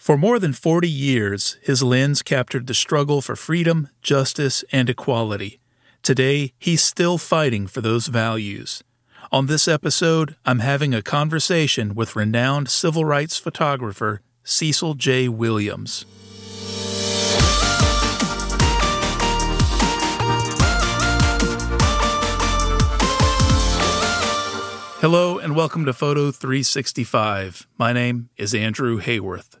For more than 40 years, his lens captured the struggle for freedom, justice, and equality. Today, he's still fighting for those values. On this episode, I'm having a conversation with renowned civil rights photographer Cecil J. Williams. Hello and welcome to Photo 365. My name is Andrew Hayworth.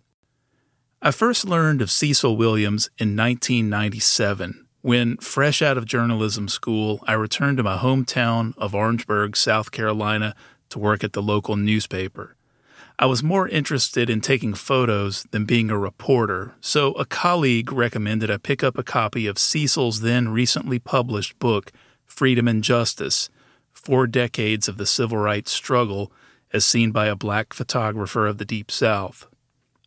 I first learned of Cecil Williams in 1997 when, fresh out of journalism school, I returned to my hometown of Orangeburg, South Carolina, to work at the local newspaper. I was more interested in taking photos than being a reporter, so a colleague recommended I pick up a copy of Cecil's then recently published book, Freedom and Justice Four Decades of the Civil Rights Struggle, as seen by a black photographer of the Deep South.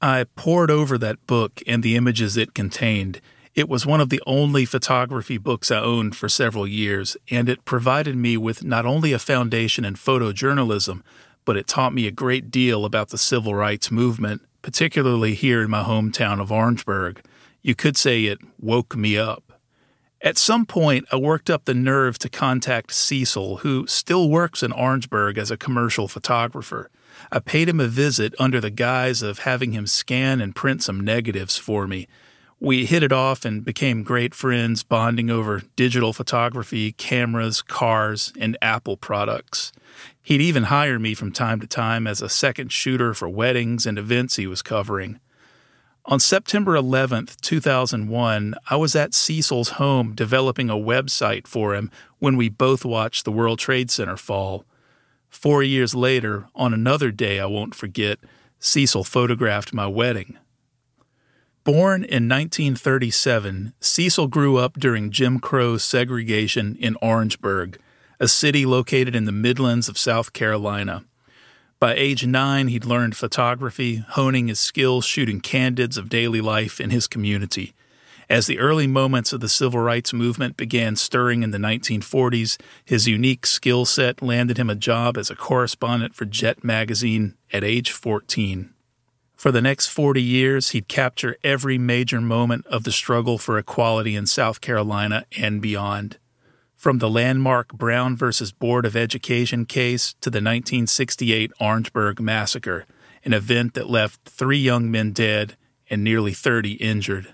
I pored over that book and the images it contained. It was one of the only photography books I owned for several years, and it provided me with not only a foundation in photojournalism, but it taught me a great deal about the civil rights movement, particularly here in my hometown of Orangeburg. You could say it woke me up. At some point, I worked up the nerve to contact Cecil, who still works in Orangeburg as a commercial photographer. I paid him a visit under the guise of having him scan and print some negatives for me. We hit it off and became great friends, bonding over digital photography, cameras, cars, and Apple products. He'd even hire me from time to time as a second shooter for weddings and events he was covering. On September 11th, 2001, I was at Cecil's home developing a website for him when we both watched the World Trade Center fall. Four years later, on another day I won't forget, Cecil photographed my wedding. Born in 1937, Cecil grew up during Jim Crow segregation in Orangeburg, a city located in the Midlands of South Carolina. By age nine, he'd learned photography, honing his skills shooting candids of daily life in his community. As the early moments of the civil rights movement began stirring in the 1940s, his unique skill set landed him a job as a correspondent for Jet magazine at age 14. For the next 40 years, he'd capture every major moment of the struggle for equality in South Carolina and beyond. From the landmark Brown versus Board of Education case to the 1968 Orangeburg massacre, an event that left three young men dead and nearly 30 injured.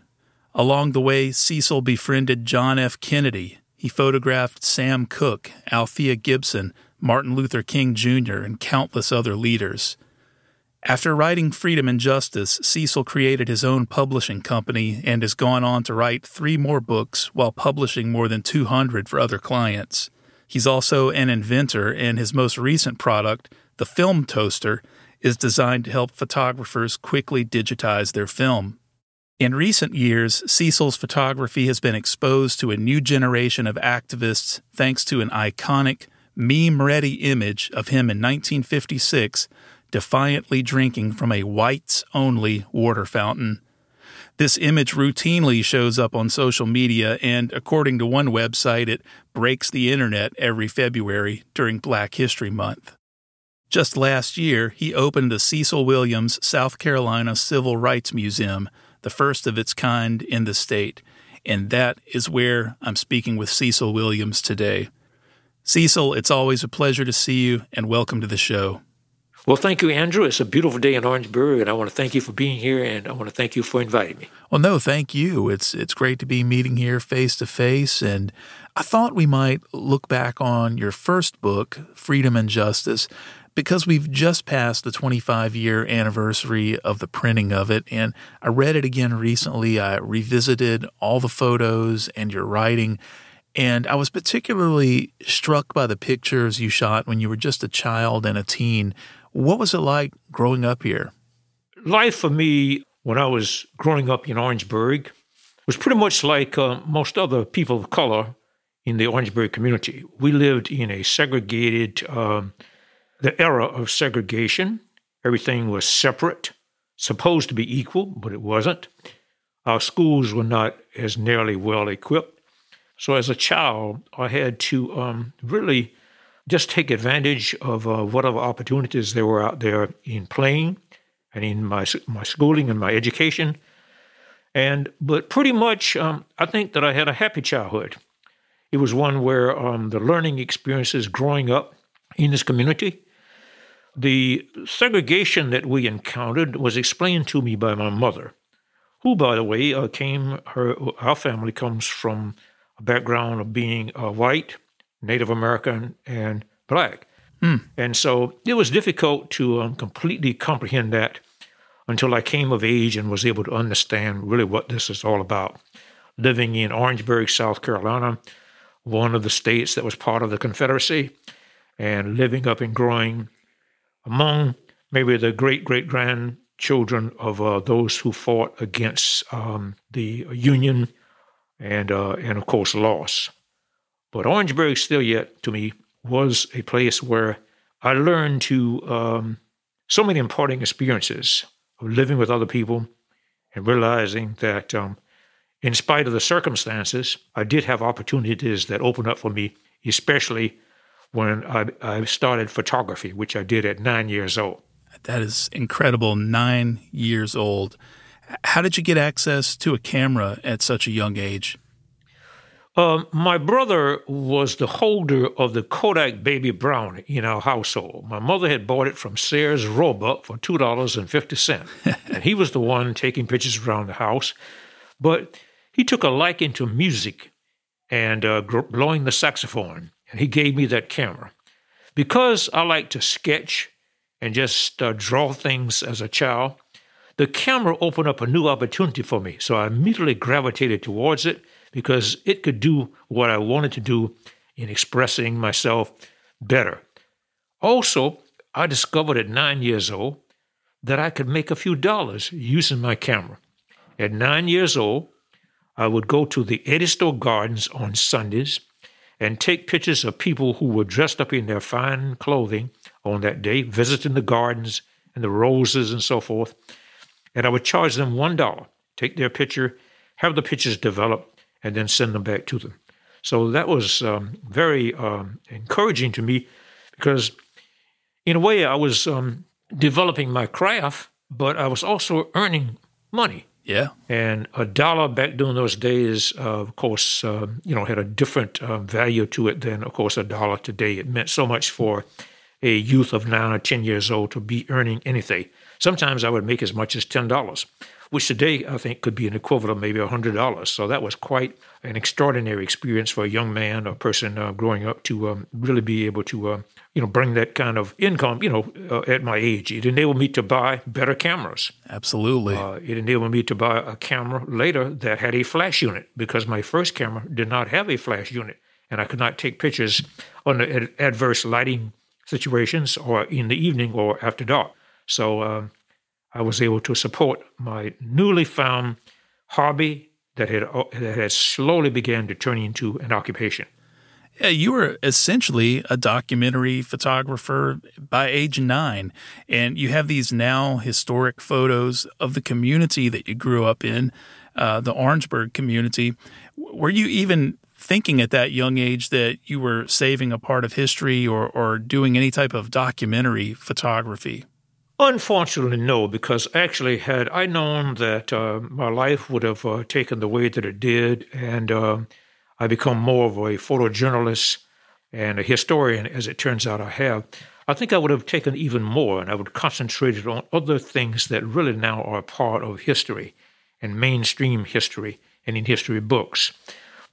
Along the way, Cecil befriended John F. Kennedy. He photographed Sam Cooke, Althea Gibson, Martin Luther King Jr., and countless other leaders. After writing Freedom and Justice, Cecil created his own publishing company and has gone on to write three more books while publishing more than 200 for other clients. He's also an inventor, and his most recent product, the Film Toaster, is designed to help photographers quickly digitize their film. In recent years, Cecil's photography has been exposed to a new generation of activists thanks to an iconic, meme ready image of him in 1956 defiantly drinking from a whites only water fountain. This image routinely shows up on social media, and according to one website, it breaks the internet every February during Black History Month. Just last year, he opened the Cecil Williams South Carolina Civil Rights Museum the first of its kind in the state. And that is where I'm speaking with Cecil Williams today. Cecil, it's always a pleasure to see you, and welcome to the show. Well, thank you, Andrew. It's a beautiful day in Orangeburg, and I want to thank you for being here, and I want to thank you for inviting me. Well, no, thank you. It's it's great to be meeting here face to face, and I thought we might look back on your first book, Freedom and Justice, because we've just passed the 25 year anniversary of the printing of it. And I read it again recently. I revisited all the photos and your writing. And I was particularly struck by the pictures you shot when you were just a child and a teen. What was it like growing up here? Life for me, when I was growing up in Orangeburg, was pretty much like uh, most other people of color in the Orangeburg community. We lived in a segregated um, the era of segregation. Everything was separate, supposed to be equal, but it wasn't. Our schools were not as nearly well equipped. So, as a child, I had to um, really just take advantage of uh, whatever opportunities there were out there in playing. And in my my schooling and my education. And but pretty much, um, I think that I had a happy childhood. It was one where um, the learning experiences growing up in this community, the segregation that we encountered was explained to me by my mother, who, by the way, uh, came her our family comes from a background of being uh, white, Native American, and black. Mm. And so it was difficult to um, completely comprehend that until I came of age and was able to understand really what this is all about. Living in Orangeburg, South Carolina, one of the states that was part of the Confederacy, and living up and growing among maybe the great great grandchildren of uh, those who fought against um, the Union and uh, and of course lost. But Orangeburg still yet to me was a place where I learned to um, so many important experiences of living with other people and realizing that um, in spite of the circumstances, I did have opportunities that opened up for me, especially when I, I started photography, which I did at nine years old. That is incredible. Nine years old. How did you get access to a camera at such a young age? Um, my brother was the holder of the Kodak Baby Brown in our household. My mother had bought it from Sears Roebuck for two dollars and fifty cents, and he was the one taking pictures around the house. But he took a liking to music and uh, blowing the saxophone, and he gave me that camera because I like to sketch and just uh, draw things as a child. The camera opened up a new opportunity for me, so I immediately gravitated towards it because it could do what I wanted to do in expressing myself better. Also, I discovered at nine years old that I could make a few dollars using my camera. At nine years old, I would go to the Edisto Gardens on Sundays and take pictures of people who were dressed up in their fine clothing on that day, visiting the gardens and the roses and so forth. And I would charge them $1, take their picture, have the pictures developed, and then send them back to them. So that was um, very um, encouraging to me because, in a way, I was um, developing my craft, but I was also earning money. Yeah. And a dollar back during those days, uh, of course, uh, you know, had a different uh, value to it than, of course, a dollar today. It meant so much for a youth of nine or 10 years old to be earning anything. Sometimes I would make as much as $10 which today I think could be an equivalent of maybe $100. So that was quite an extraordinary experience for a young man or person uh, growing up to um, really be able to, uh, you know, bring that kind of income, you know, uh, at my age. It enabled me to buy better cameras. Absolutely. Uh, it enabled me to buy a camera later that had a flash unit because my first camera did not have a flash unit. And I could not take pictures under adverse lighting situations or in the evening or after dark. So um, I was able to support my newly found hobby that had, that had slowly began to turn into an occupation. Yeah, you were essentially a documentary photographer by age nine, and you have these now historic photos of the community that you grew up in, uh, the Orangeburg community. Were you even thinking at that young age that you were saving a part of history or, or doing any type of documentary photography? Unfortunately, no, because actually, had I known that uh, my life would have uh, taken the way that it did, and uh, I become more of a photojournalist and a historian, as it turns out I have, I think I would have taken even more, and I would concentrated on other things that really now are part of history and mainstream history and in history books.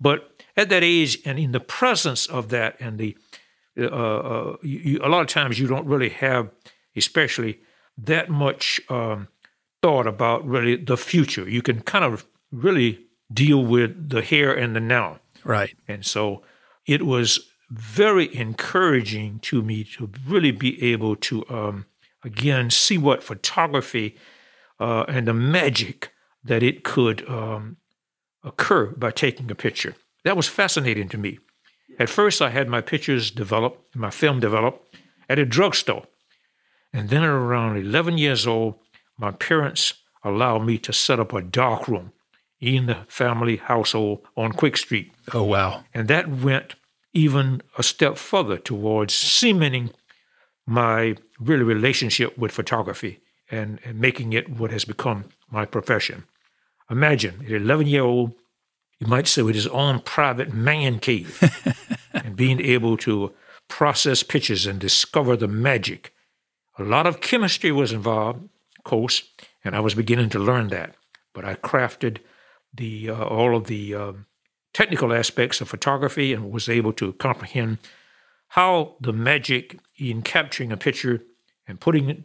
But at that age, and in the presence of that, and the uh, uh, you, a lot of times you don't really have, especially that much um, thought about really the future. You can kind of really deal with the here and the now. Right. And so it was very encouraging to me to really be able to, um, again, see what photography uh, and the magic that it could um, occur by taking a picture. That was fascinating to me. At first, I had my pictures developed, my film developed at a drugstore. And then at around 11 years old, my parents allowed me to set up a dark room in the family household on Quick Street. Oh, wow. And that went even a step further towards cementing my really relationship with photography and, and making it what has become my profession. Imagine an 11 year old, you might say, with his own private man cave and being able to process pictures and discover the magic. A lot of chemistry was involved, of course, and I was beginning to learn that. But I crafted the uh, all of the uh, technical aspects of photography and was able to comprehend how the magic in capturing a picture and putting it,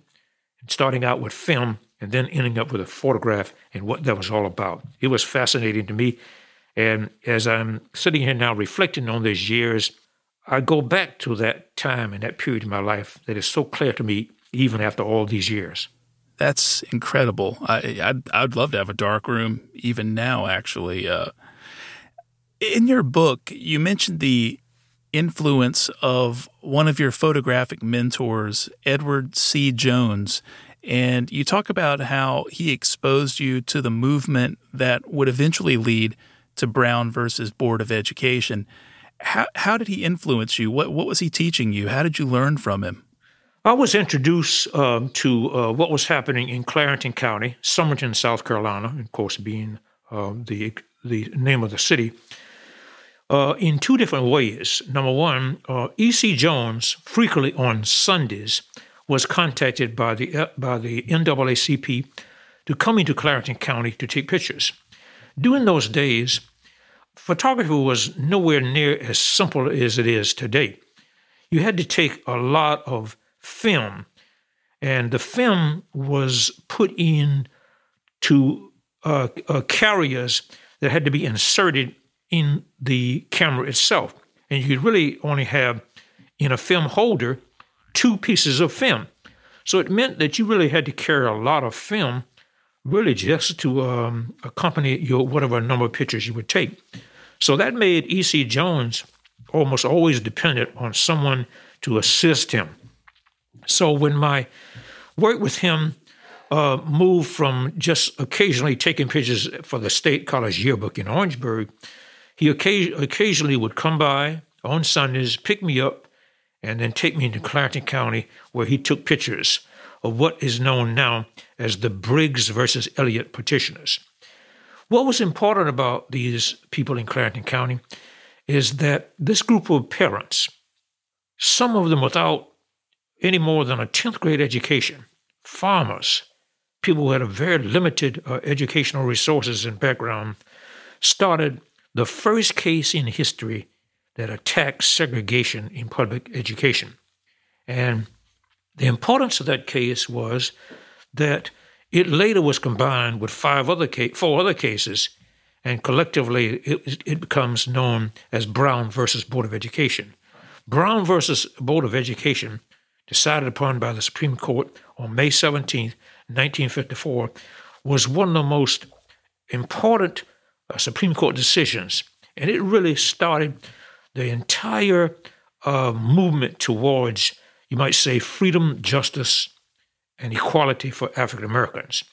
and starting out with film and then ending up with a photograph and what that was all about. It was fascinating to me. And as I'm sitting here now reflecting on these years, I go back to that time and that period of my life that is so clear to me, even after all these years. That's incredible. I, I'd, I'd love to have a dark room even now, actually. Uh, in your book, you mentioned the influence of one of your photographic mentors, Edward C. Jones. And you talk about how he exposed you to the movement that would eventually lead to Brown versus Board of Education. How, how did he influence you? What, what was he teaching you? How did you learn from him? I was introduced um, to uh, what was happening in Clarendon County, Summerton, South Carolina, of course, being uh, the the name of the city, uh, in two different ways. Number one, uh, E.C. Jones frequently on Sundays was contacted by the uh, by the NAACP to come into Clarendon County to take pictures. During those days, photography was nowhere near as simple as it is today. You had to take a lot of film, and the film was put in to uh, uh, carriers that had to be inserted in the camera itself. And you could really only have in a film holder two pieces of film. So it meant that you really had to carry a lot of film, really just to um, accompany your whatever number of pictures you would take. So that made E.C. Jones almost always dependent on someone to assist him. So when my work with him uh, moved from just occasionally taking pictures for the State College yearbook in Orangeburg, he occasionally would come by on Sundays, pick me up, and then take me into Clarendon County, where he took pictures of what is known now as the Briggs versus Elliott petitioners. What was important about these people in Clarendon County is that this group of parents, some of them without any more than a 10th grade education, farmers, people who had a very limited uh, educational resources and background, started the first case in history that attacked segregation in public education. And the importance of that case was that it later was combined with five other ca- four other cases, and collectively it, it becomes known as Brown versus Board of Education. Brown versus Board of Education, decided upon by the Supreme Court on May 17, 1954, was one of the most important uh, Supreme Court decisions, and it really started the entire uh, movement towards, you might say, freedom, justice, and equality for African Americans.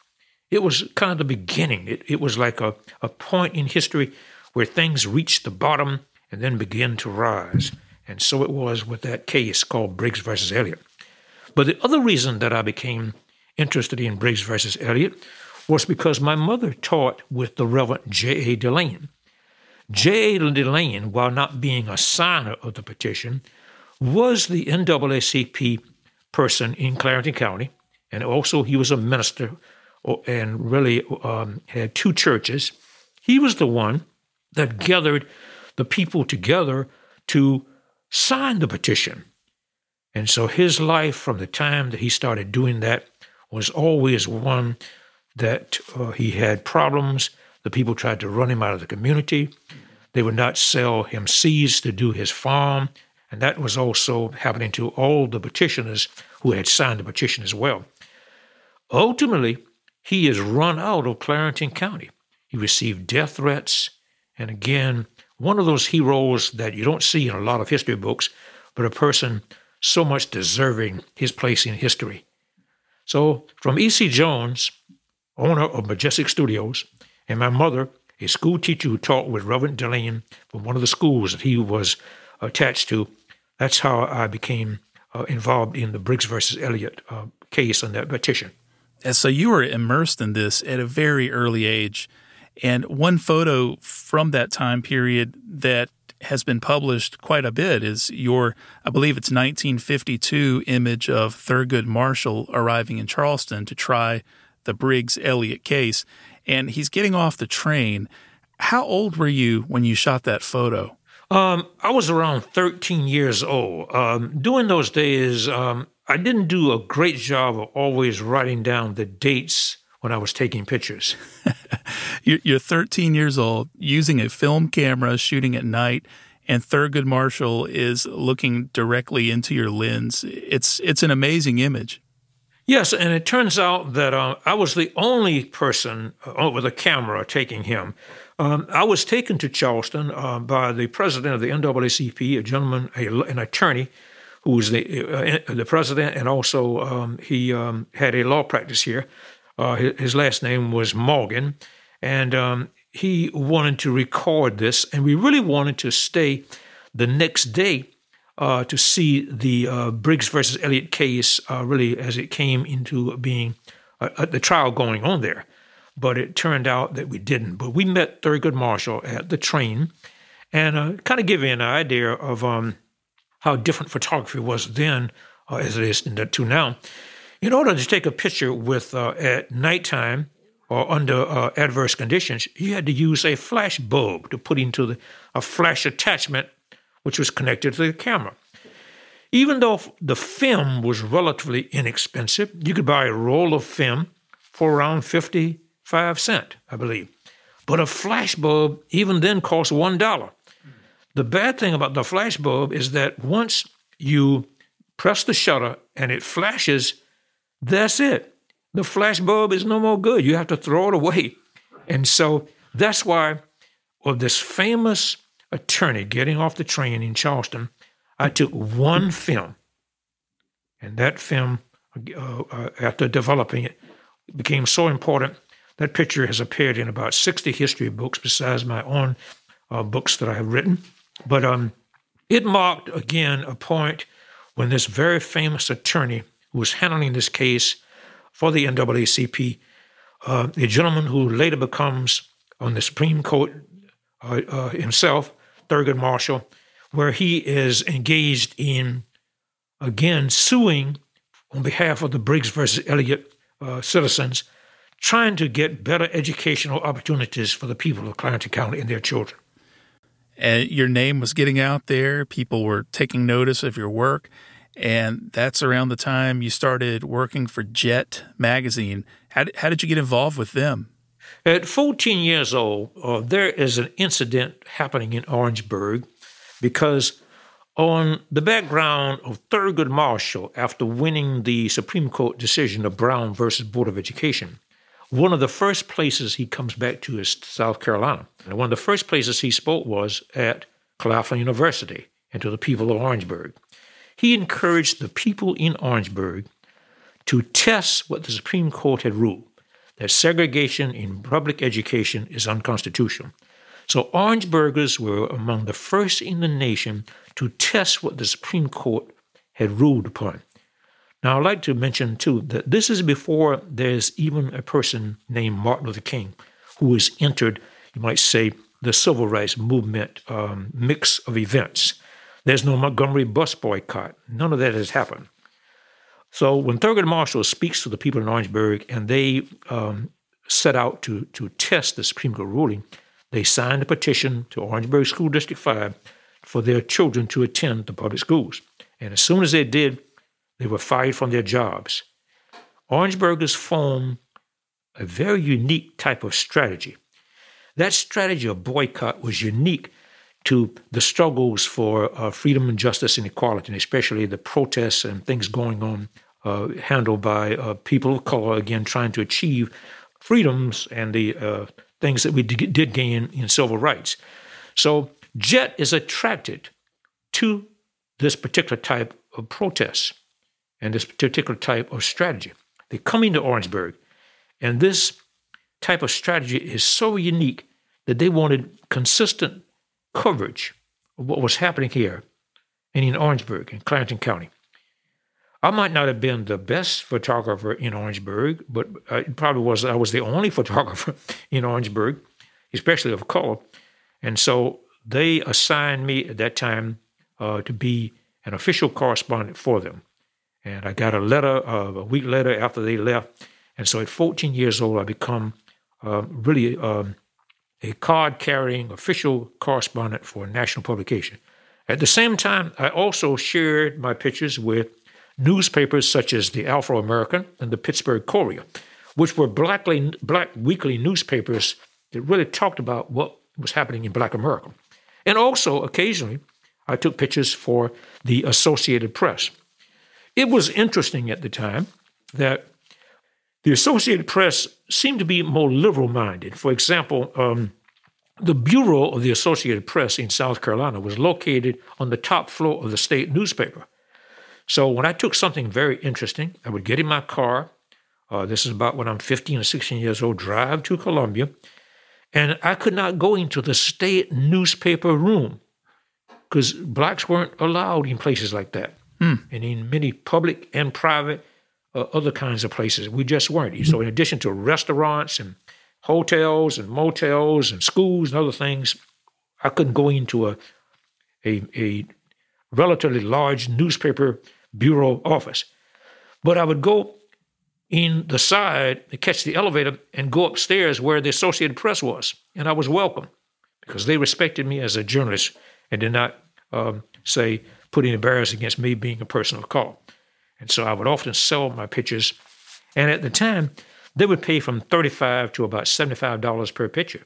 It was kind of the beginning. It, it was like a, a point in history where things reached the bottom and then began to rise. And so it was with that case called Briggs versus Elliott. But the other reason that I became interested in Briggs versus Elliott was because my mother taught with the Reverend J.A. DeLaine. J.A. DeLaine, while not being a signer of the petition, was the NAACP person in Clarendon County, and also he was a minister and really um, had two churches. He was the one that gathered the people together to sign the petition. And so his life from the time that he started doing that was always one that uh, he had problems. The people tried to run him out of the community. They would not sell him seeds to do his farm. And that was also happening to all the petitioners who had signed the petition as well. Ultimately, he is run out of Clarendon County. He received death threats. And again, one of those heroes that you don't see in a lot of history books, but a person so much deserving his place in history. So, from E.C. Jones owner of Majestic Studios, and my mother, a school teacher who taught with Reverend DeLaine from one of the schools that he was attached to. That's how I became uh, involved in the Briggs versus Elliott uh, case and that petition. And so you were immersed in this at a very early age. And one photo from that time period that has been published quite a bit is your, I believe it's 1952 image of Thurgood Marshall arriving in Charleston to try the Briggs Elliott case. And he's getting off the train. How old were you when you shot that photo? Um, I was around 13 years old. Um, during those days, um, I didn't do a great job of always writing down the dates when I was taking pictures. You're 13 years old, using a film camera, shooting at night, and Thurgood Marshall is looking directly into your lens. It's it's an amazing image. Yes, and it turns out that uh, I was the only person uh, with a camera taking him. Um, I was taken to Charleston uh, by the president of the NAACP, a gentleman, a, an attorney who was the uh, the president, and also um, he um, had a law practice here. Uh, his, last name was Morgan, and um, he wanted to record this, and we really wanted to stay the next day uh, to see the uh, Briggs versus Elliott case, uh, really as it came into being uh, the trial going on there. But it turned out that we didn't. But we met Thurgood Marshall at the train, and kind of give you an idea of um, how different photography was then uh, as it is to now. In order to take a picture with uh, at nighttime or under uh, adverse conditions, you had to use a flash bulb to put into the, a flash attachment, which was connected to the camera. Even though the film was relatively inexpensive, you could buy a roll of film for around 55 cents, I believe. But a flash bulb even then cost $1. The bad thing about the flash bulb is that once you press the shutter and it flashes, that's it. The flash bulb is no more good. You have to throw it away. And so that's why, of this famous attorney getting off the train in Charleston, I took one film. And that film, uh, uh, after developing it, became so important. That picture has appeared in about 60 history books besides my own uh, books that I have written. But um, it marked again a point when this very famous attorney who was handling this case for the NAACP, uh, a gentleman who later becomes on the Supreme Court uh, uh, himself, Thurgood Marshall, where he is engaged in again suing on behalf of the Briggs versus Elliott uh, citizens, trying to get better educational opportunities for the people of Clarendon County and their children and your name was getting out there. People were taking notice of your work. And that's around the time you started working for Jet magazine. How did, how did you get involved with them? At 14 years old, uh, there is an incident happening in Orangeburg because, on the background of Thurgood Marshall, after winning the Supreme Court decision of Brown versus Board of Education, one of the first places he comes back to is South Carolina. And one of the first places he spoke was at Claflin University and to the people of Orangeburg. He encouraged the people in Orangeburg to test what the Supreme Court had ruled that segregation in public education is unconstitutional. So Orangeburgers were among the first in the nation to test what the Supreme Court had ruled upon. Now, I'd like to mention, too, that this is before there's even a person named Martin Luther King who has entered, you might say, the civil rights movement um, mix of events. There's no Montgomery bus boycott. None of that has happened. So when Thurgood Marshall speaks to the people in Orangeburg and they um, set out to, to test the Supreme Court ruling, they signed a petition to Orangeburg School District 5 for their children to attend the public schools. And as soon as they did, they were fired from their jobs. Orangeburgers formed a very unique type of strategy. That strategy of boycott was unique to the struggles for uh, freedom and justice and equality, and especially the protests and things going on uh, handled by uh, people of color, again, trying to achieve freedoms and the uh, things that we did gain in civil rights. So, JET is attracted to this particular type of protest and this particular type of strategy. They come into Orangeburg, and this type of strategy is so unique that they wanted consistent coverage of what was happening here and in Orangeburg in Clarendon County. I might not have been the best photographer in Orangeburg, but it probably was. I was the only photographer in Orangeburg, especially of color. And so they assigned me at that time uh, to be an official correspondent for them. And I got a letter uh, a week later after they left. And so at 14 years old, I become uh, really um, a card carrying official correspondent for a national publication. At the same time, I also shared my pictures with newspapers such as the Afro American and the Pittsburgh Courier, which were blackly, black weekly newspapers that really talked about what was happening in black America. And also, occasionally, I took pictures for the Associated Press. It was interesting at the time that the Associated Press seemed to be more liberal minded. For example, um, the Bureau of the Associated Press in South Carolina was located on the top floor of the state newspaper. So when I took something very interesting, I would get in my car. Uh, this is about when I'm 15 or 16 years old, drive to Columbia, and I could not go into the state newspaper room because blacks weren't allowed in places like that. Hmm. And in many public and private uh, other kinds of places, we just weren't. So, in addition to restaurants and hotels and motels and schools and other things, I couldn't go into a a, a relatively large newspaper bureau office. But I would go in the side, catch the elevator, and go upstairs where the Associated Press was. And I was welcome because they respected me as a journalist and did not um, say, put any barriers against me being a person of color. And so I would often sell my pictures. And at the time, they would pay from 35 to about $75 per picture.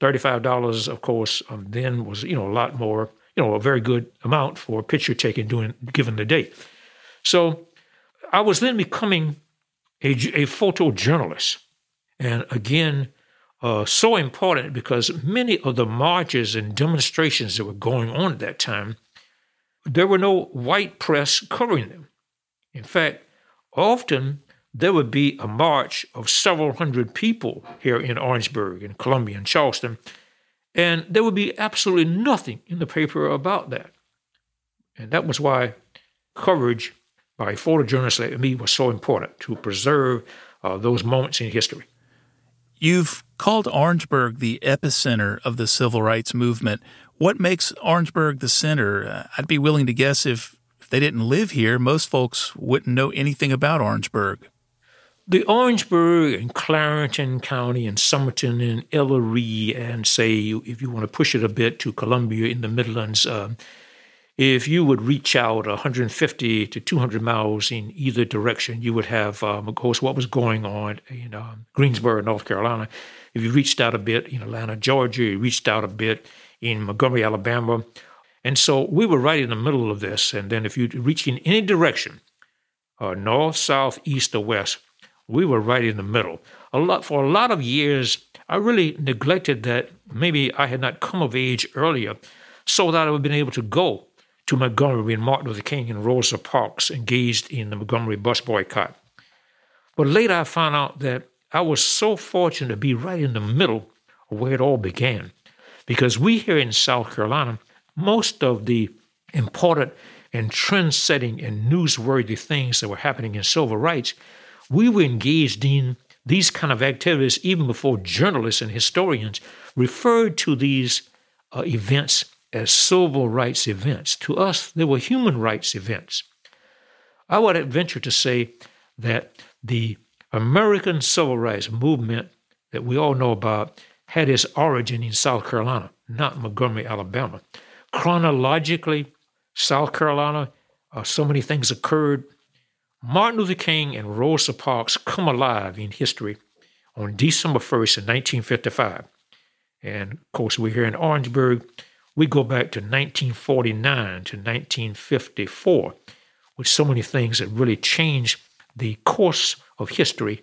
$35, of course, um, then was, you know, a lot more, you know, a very good amount for a picture taking during, given the date. So I was then becoming a, a photojournalist. And again, uh, so important because many of the marches and demonstrations that were going on at that time, there were no white press covering them. In fact, often there would be a march of several hundred people here in Orangeburg, in Columbia, and Charleston, and there would be absolutely nothing in the paper about that. And that was why coverage by photojournalists like me was so important to preserve uh, those moments in history. You've called Orangeburg the epicenter of the civil rights movement. What makes Orangeburg the center? Uh, I'd be willing to guess if, they didn't live here, most folks wouldn't know anything about Orangeburg. The Orangeburg and Clarendon County and Summerton and Elloree and say, if you want to push it a bit to Columbia in the Midlands, uh, if you would reach out 150 to 200 miles in either direction, you would have, um, of course, what was going on in um, Greensboro, North Carolina. If you reached out a bit in Atlanta, Georgia, you reached out a bit in Montgomery, Alabama. And so we were right in the middle of this. And then if you reach in any direction, uh, north, south, east, or west, we were right in the middle. A lot for a lot of years, I really neglected that. Maybe I had not come of age earlier, so that I would have been able to go to Montgomery when Martin Luther King and Rosa Parks engaged in the Montgomery bus boycott. But later I found out that I was so fortunate to be right in the middle of where it all began. Because we here in South Carolina, most of the important and trend setting and newsworthy things that were happening in civil rights, we were engaged in these kind of activities even before journalists and historians referred to these uh, events as civil rights events. To us, they were human rights events. I would venture to say that the American civil rights movement that we all know about had its origin in South Carolina, not Montgomery, Alabama. Chronologically, South Carolina, uh, so many things occurred. Martin Luther King and Rosa Parks come alive in history on December 1st in 1955. And of course, we're here in Orangeburg we go back to 1949 to 1954 with so many things that really changed the course of history,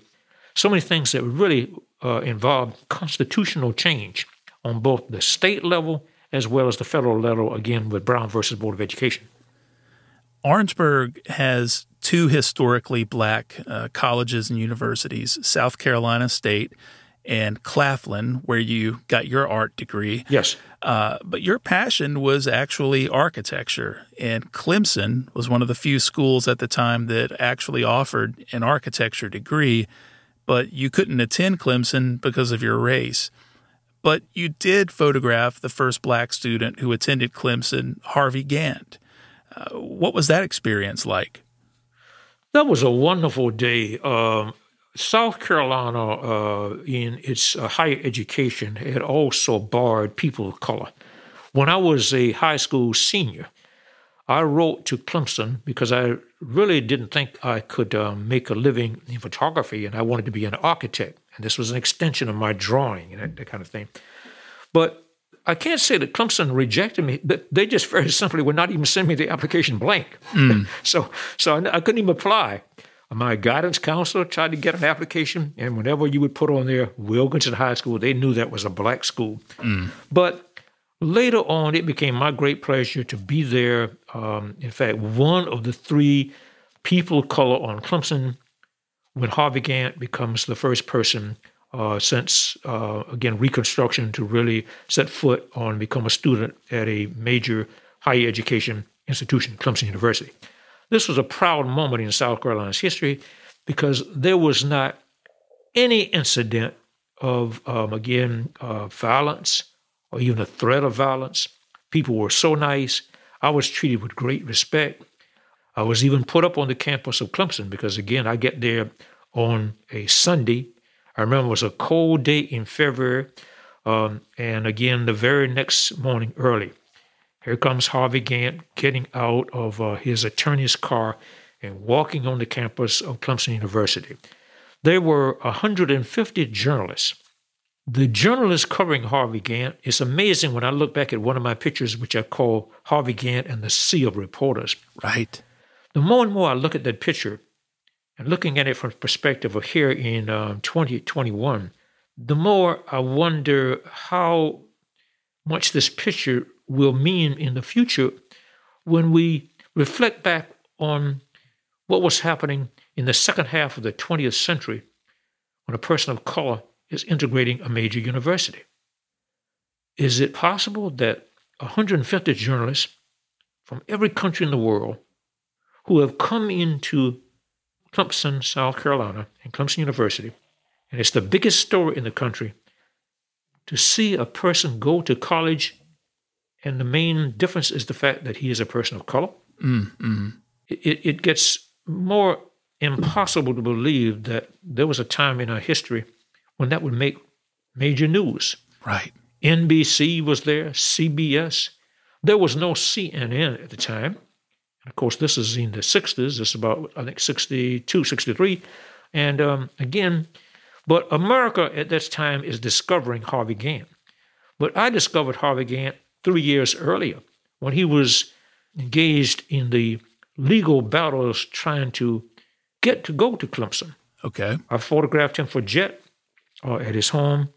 so many things that really uh, involve constitutional change on both the state level as well as the federal level, again, with Brown versus Board of Education. Orangeburg has two historically black uh, colleges and universities South Carolina State and Claflin, where you got your art degree. Yes. Uh, but your passion was actually architecture, and Clemson was one of the few schools at the time that actually offered an architecture degree, but you couldn't attend Clemson because of your race. But you did photograph the first black student who attended Clemson, Harvey Gantt. Uh, what was that experience like? That was a wonderful day. Um, South Carolina, uh, in its uh, higher education, had also barred people of color. When I was a high school senior, I wrote to Clemson because I really didn't think I could um, make a living in photography, and I wanted to be an architect. And this was an extension of my drawing and that, that kind of thing. But I can't say that Clemson rejected me. They just very simply would not even send me the application blank. Mm. so, so I, I couldn't even apply my guidance counselor tried to get an application, and whenever you would put on there Wilkinson High School, they knew that was a black school. Mm. But later on, it became my great pleasure to be there. Um, in fact, one of the three people of color on Clemson when Harvey Gantt becomes the first person uh, since, uh, again, Reconstruction to really set foot on become a student at a major higher education institution, Clemson University. This was a proud moment in South Carolina's history because there was not any incident of, um, again, uh, violence or even a threat of violence. People were so nice. I was treated with great respect. I was even put up on the campus of Clemson because, again, I get there on a Sunday. I remember it was a cold day in February. Um, and again, the very next morning early, here comes Harvey Gantt getting out of uh, his attorney's car and walking on the campus of Clemson University. There were 150 journalists. The journalists covering Harvey Gantt, it's amazing when I look back at one of my pictures, which I call Harvey Gantt and the Sea of Reporters. Right. The more and more I look at that picture and looking at it from the perspective of here in um, 2021, the more I wonder how much this picture will mean in the future when we reflect back on what was happening in the second half of the 20th century when a person of color is integrating a major university. Is it possible that 150 journalists from every country in the world who have come into Clemson, South Carolina, and Clemson University, and it's the biggest story in the country, to see a person go to college and the main difference is the fact that he is a person of color. Mm, It, it gets more impossible to believe that there was a time in our history when that would make major news. Right. NBC was there, CBS. There was no CNN at the time. Of course, this is in the 60s. This is about, I think, 62, 63. And um, again, but America at this time is discovering Harvey Gantt. But I discovered Harvey Gantt three years earlier when he was engaged in the legal battles trying to get to go to Clemson. Okay. I photographed him for Jet uh, at his home.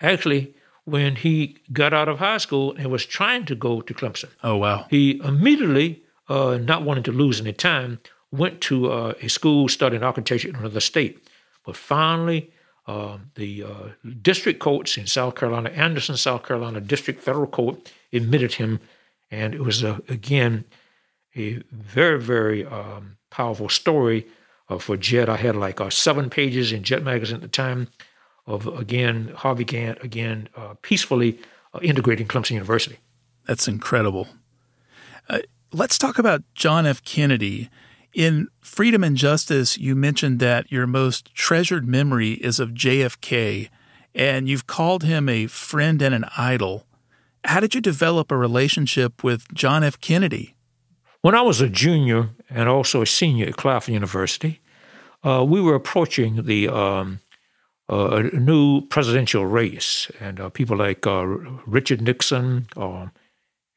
Actually, when he got out of high school and was trying to go to Clemson. Oh, wow. He immediately, uh, not wanting to lose any time, went to uh, a school studying architecture in another state. But finally, um, the uh, district courts in South Carolina, Anderson, South Carolina District Federal Court, admitted him, and it was again a very very um, powerful story uh, for Jet. I had like uh, seven pages in Jet magazine at the time of again Harvey Gantt again uh, peacefully uh, integrating Clemson University. That's incredible. Let's talk about John F. Kennedy. In Freedom and Justice, you mentioned that your most treasured memory is of JFK, and you've called him a friend and an idol. How did you develop a relationship with John F. Kennedy? When I was a junior and also a senior at Claflin University, uh, we were approaching the um, uh, new presidential race, and uh, people like uh, Richard Nixon, um,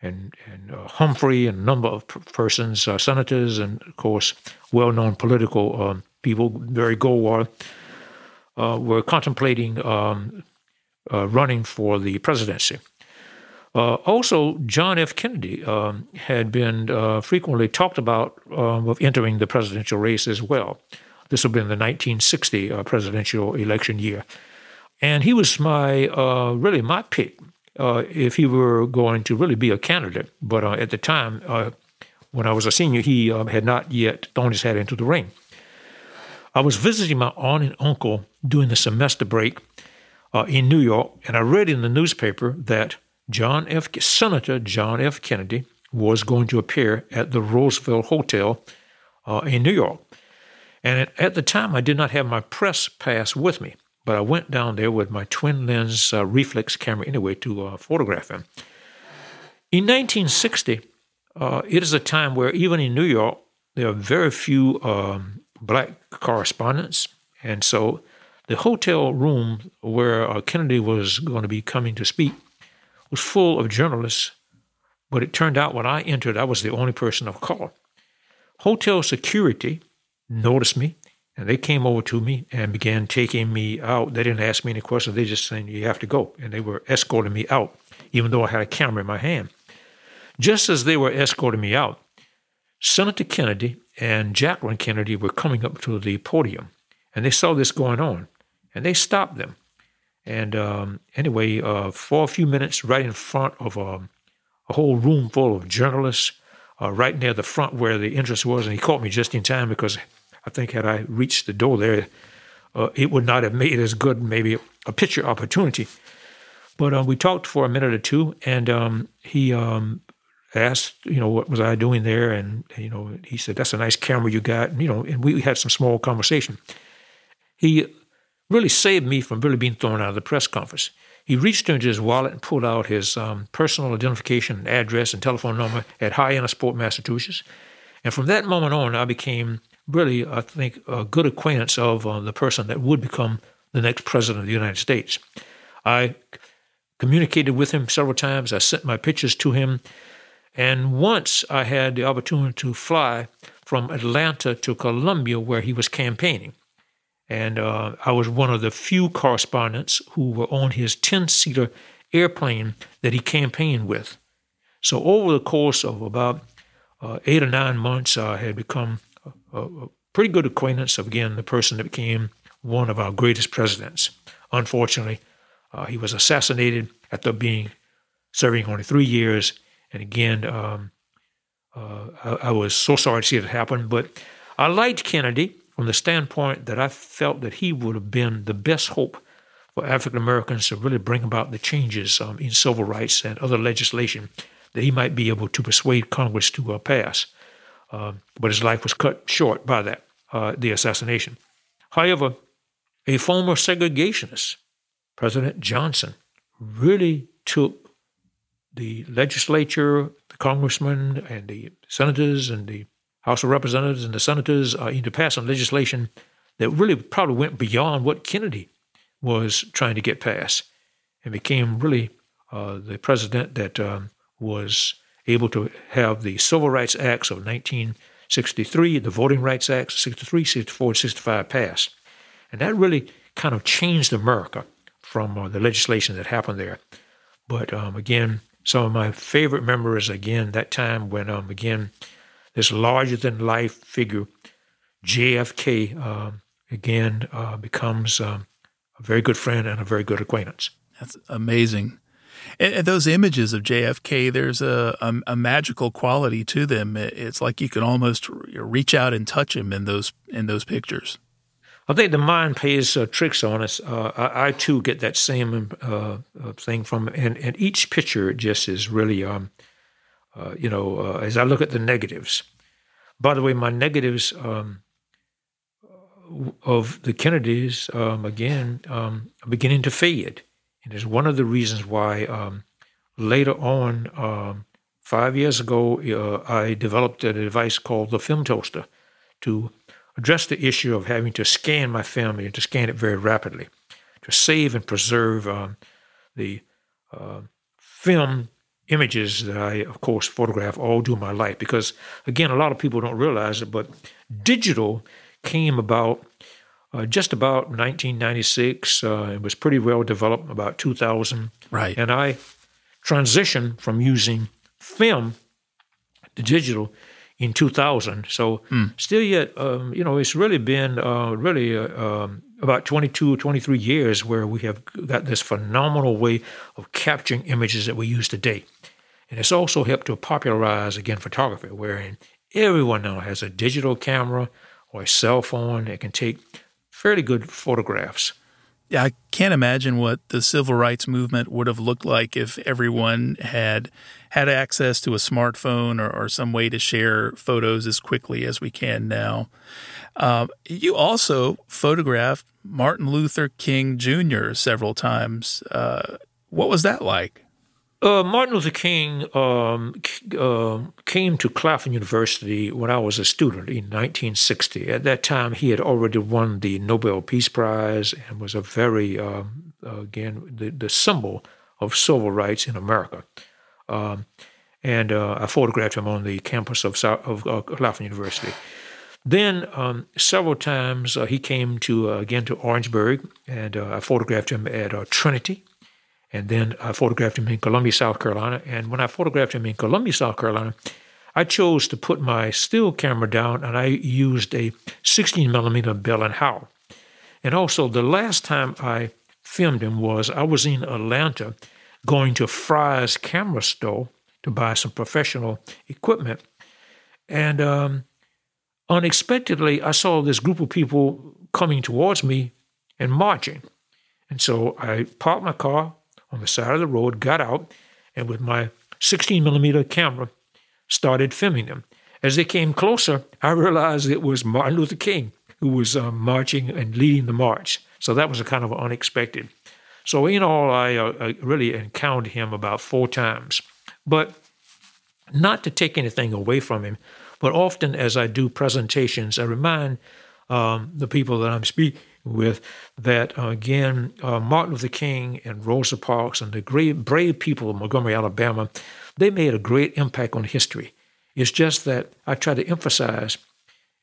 and, and uh, Humphrey and a number of persons, uh, senators, and of course, well known political um, people, Barry Goldwater, uh, were contemplating um, uh, running for the presidency. Uh, also, John F. Kennedy um, had been uh, frequently talked about um, of entering the presidential race as well. This would have been the 1960 presidential election year. And he was my, really my pick uh, if he were going to really be a candidate. But uh, at the time, uh, when I was a senior, he uh, had not yet thrown his hat into the ring. I was visiting my aunt and uncle during the semester break uh, in New York, and I read in the newspaper that John F. Senator John F. Kennedy was going to appear at the Roosevelt Hotel uh, in New York. And at the time, I did not have my press pass with me, but I went down there with my twin lens uh, reflex camera anyway to uh, photograph him. In 1960, uh, it is a time where even in New York, there are very few um, black correspondents. And so the hotel room where uh, Kennedy was going to be coming to speak was full of journalists. But it turned out when I entered, I was the only person of color. Hotel security noticed me and they came over to me and began taking me out. They didn't ask me any questions. They just saying, you have to go. And they were escorting me out, even though I had a camera in my hand. Just as they were escorting me out, Senator Kennedy and Jacqueline Kennedy were coming up to the podium. And they saw this going on. And they stopped them. And um, anyway, uh, for a few minutes, right in front of um, a whole room full of journalists, uh, right near the front where the entrance was, and he caught me just in time because I think had I reached the door there, uh, it would not have made as good maybe a picture opportunity. But uh, we talked for a minute or two, and um, he um, asked, you know, what was I doing there, and you know, he said, "That's a nice camera you got," and, you know, and we had some small conversation. He really saved me from really being thrown out of the press conference. He reached into his wallet and pulled out his um, personal identification, address, and telephone number at Hyannisport, Massachusetts. And from that moment on, I became really, I think, a good acquaintance of uh, the person that would become the next president of the United States. I communicated with him several times. I sent my pictures to him. And once I had the opportunity to fly from Atlanta to Columbia, where he was campaigning. And uh, I was one of the few correspondents who were on his 10 seater airplane that he campaigned with. So, over the course of about uh, eight or nine months, I had become a, pretty good acquaintance of, again, the person that became one of our greatest presidents. Unfortunately, uh, he was assassinated after being serving only three years. And again, um, uh, I, I was so sorry to see it happen, but I liked Kennedy from the standpoint that I felt that he would have been the best hope for African Americans to really bring about the changes um, in civil rights and other legislation that he might be able to persuade Congress to uh, pass. Uh, but his life was cut short by that, uh, the assassination. However, a former segregationist, President Johnson, really took the legislature, the congressmen, and the senators and the House of Representatives and the senators uh, into passing legislation that really probably went beyond what Kennedy was trying to get passed and became really uh, the president that um, was able to have the Civil Rights Acts of 1963, the Voting Rights Acts of 63, 64, 65 passed. And that really kind of changed America from uh, the legislation that happened there. But um, again, some of my favorite memories, again, that time when, um, again, this larger than life figure, JFK, um, again uh, becomes um, a very good friend and a very good acquaintance. That's amazing. And, those images of JFK, there's a, a, a, magical quality to them. It's like you can almost reach out and touch him in those in those pictures. I think the mind plays uh, tricks on us. Uh, I, I, too get that same uh, uh thing from, and, and each picture just is really um, uh, you know, uh, as I look at the negatives. By the way, my negatives um, of the Kennedys, um, again, um, are beginning to fade. And it's one of the reasons why um, later on, um, five years ago, uh, I developed a device called the film toaster to address the issue of having to scan my film and to scan it very rapidly, to save and preserve um, the uh, film images that I, of course, photograph all through my life. Because, again, a lot of people don't realize it, but digital came about uh, just about 1996. Uh, it was pretty well developed about 2000. Right. And I transitioned from using film to digital in 2000. So mm. still yet, um, you know, it's really been uh, really uh, um, about 22 or 23 years where we have got this phenomenal way of capturing images that we use today. And it's also helped to popularize, again, photography, wherein everyone now has a digital camera or a cell phone that can take fairly good photographs. Yeah, I can't imagine what the civil rights movement would have looked like if everyone had had access to a smartphone or, or some way to share photos as quickly as we can now. Uh, you also photographed Martin Luther King Jr. several times. Uh, what was that like? Uh, Martin Luther King um, uh, came to Claflin University when I was a student in 1960. At that time, he had already won the Nobel Peace Prize and was a very, um, again, the, the symbol of civil rights in America. Um, and uh, I photographed him on the campus of, of uh, Claflin University. Then um, several times uh, he came to uh, again to Orangeburg, and I photographed him at Trinity, and then I photographed him in Columbia, South Carolina. And when I photographed him in Columbia, South Carolina, I chose to put my still camera down, and I used a 16 millimeter Bell and Howell. And also, the last time I filmed him was I was in Atlanta, going to Fry's Camera Store to buy some professional equipment, and um, unexpectedly, I saw this group of people coming towards me and marching. And so I parked my car on the side of the road, got out, and with my 16 millimeter camera, started filming them. As they came closer, I realized it was Martin Luther King who was uh, marching and leading the march. So that was a kind of unexpected. So in all, I, uh, I really encountered him about four times. But not to take anything away from him, but often, as I do presentations, I remind um, the people that I'm speaking with that, uh, again, uh, Martin Luther King and Rosa Parks and the great, brave people of Montgomery, Alabama, they made a great impact on history. It's just that I try to emphasize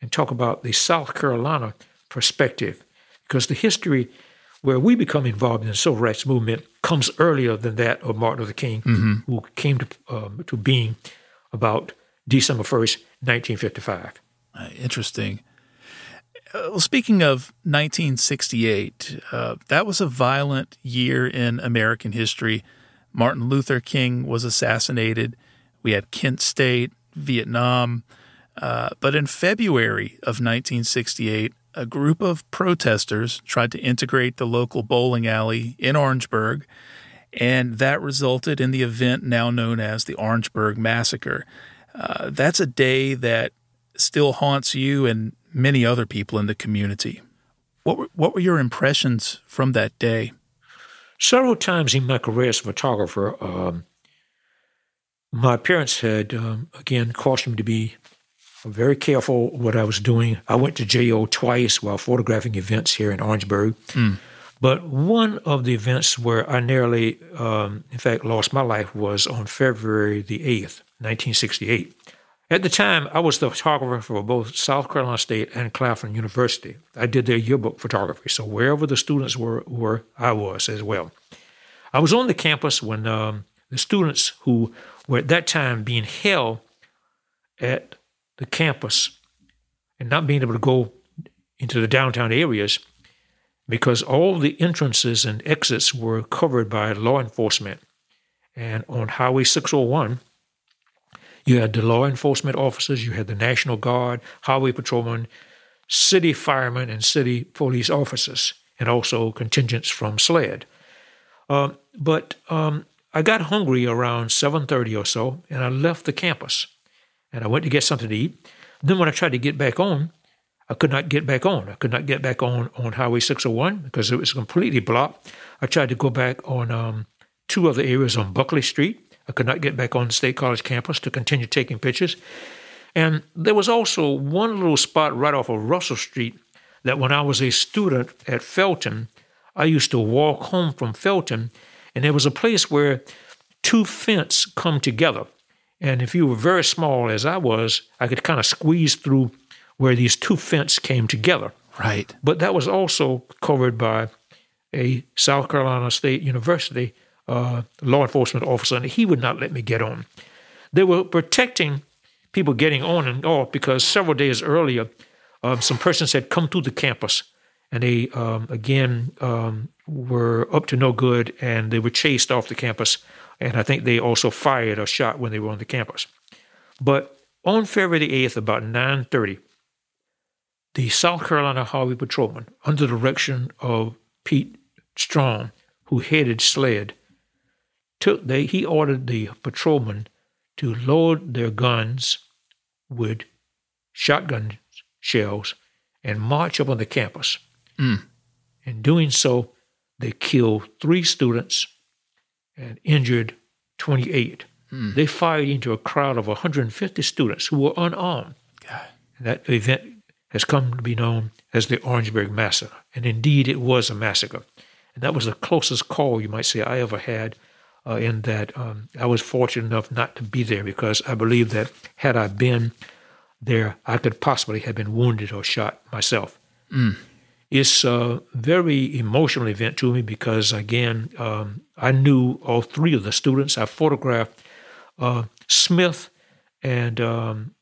and talk about the South Carolina perspective because the history where we become involved in the civil rights movement comes earlier than that of Martin Luther King, mm-hmm. who came to, um, to being about December 1st, 1955. Uh, interesting. Uh, well, speaking of 1968, uh, that was a violent year in American history. Martin Luther King was assassinated. We had Kent State, Vietnam. Uh, but in February of 1968, a group of protesters tried to integrate the local bowling alley in Orangeburg, and that resulted in the event now known as the Orangeburg Massacre. Uh, that's a day that still haunts you and many other people in the community. What were, what were your impressions from that day? Several times in my career as a photographer, um, my parents had, um, again, cautioned me to be very careful what I was doing. I went to jail twice while photographing events here in Orangeburg. Mm. But one of the events where I nearly, um, in fact, lost my life was on February the 8th, 1968. At the time, I was the photographer for both South Carolina State and Claflin University. I did their yearbook photography, so wherever the students were, were I was as well. I was on the campus when um, the students who were at that time being held at the campus and not being able to go into the downtown areas because all the entrances and exits were covered by law enforcement. And on Highway 601, you had the law enforcement officers, you had the National Guard, highway patrolmen, city firemen, and city police officers, and also contingents from SLED. Um, but um, I got hungry around 7:30 or so, and I left the campus, and I went to get something to eat. Then when I tried to get back on, I could not get back on. I could not get back on on Highway 601 because it was completely blocked. I tried to go back on um, two other areas on Buckley Street. I could not get back on State College campus to continue taking pictures. And there was also one little spot right off of Russell Street that when I was a student at Felton, I used to walk home from Felton, and there was a place where two fence come together. And if you were very small as I was, I could kind of squeeze through where these two fences came together. Right. But that was also covered by a South Carolina State University uh, law enforcement officer, and he would not let me get on. They were protecting people getting on and off because several days earlier, um, some persons had come to the campus and they um, again um, were up to no good, and they were chased off the campus. And I think they also fired a shot when they were on the campus. But on February the 8th, about 9:30, the South Carolina Highway Patrolman, under the direction of Pete Strom, who headed SLED, took they he ordered the patrolmen to load their guns with shotgun shells and march up on the campus. Mm. In doing so, they killed three students and injured 28. Mm. They fired into a crowd of 150 students who were unarmed. God. That event has come to be known as the Orangeburg Massacre. And indeed, it was a massacre. And that was the closest call, you might say, I ever had. Uh, in that um, I was fortunate enough not to be there because I believe that had I been there, I could possibly have been wounded or shot myself. Mm. It's a very emotional event to me because, again, um, I knew all three of the students. I photographed uh, Smith and um,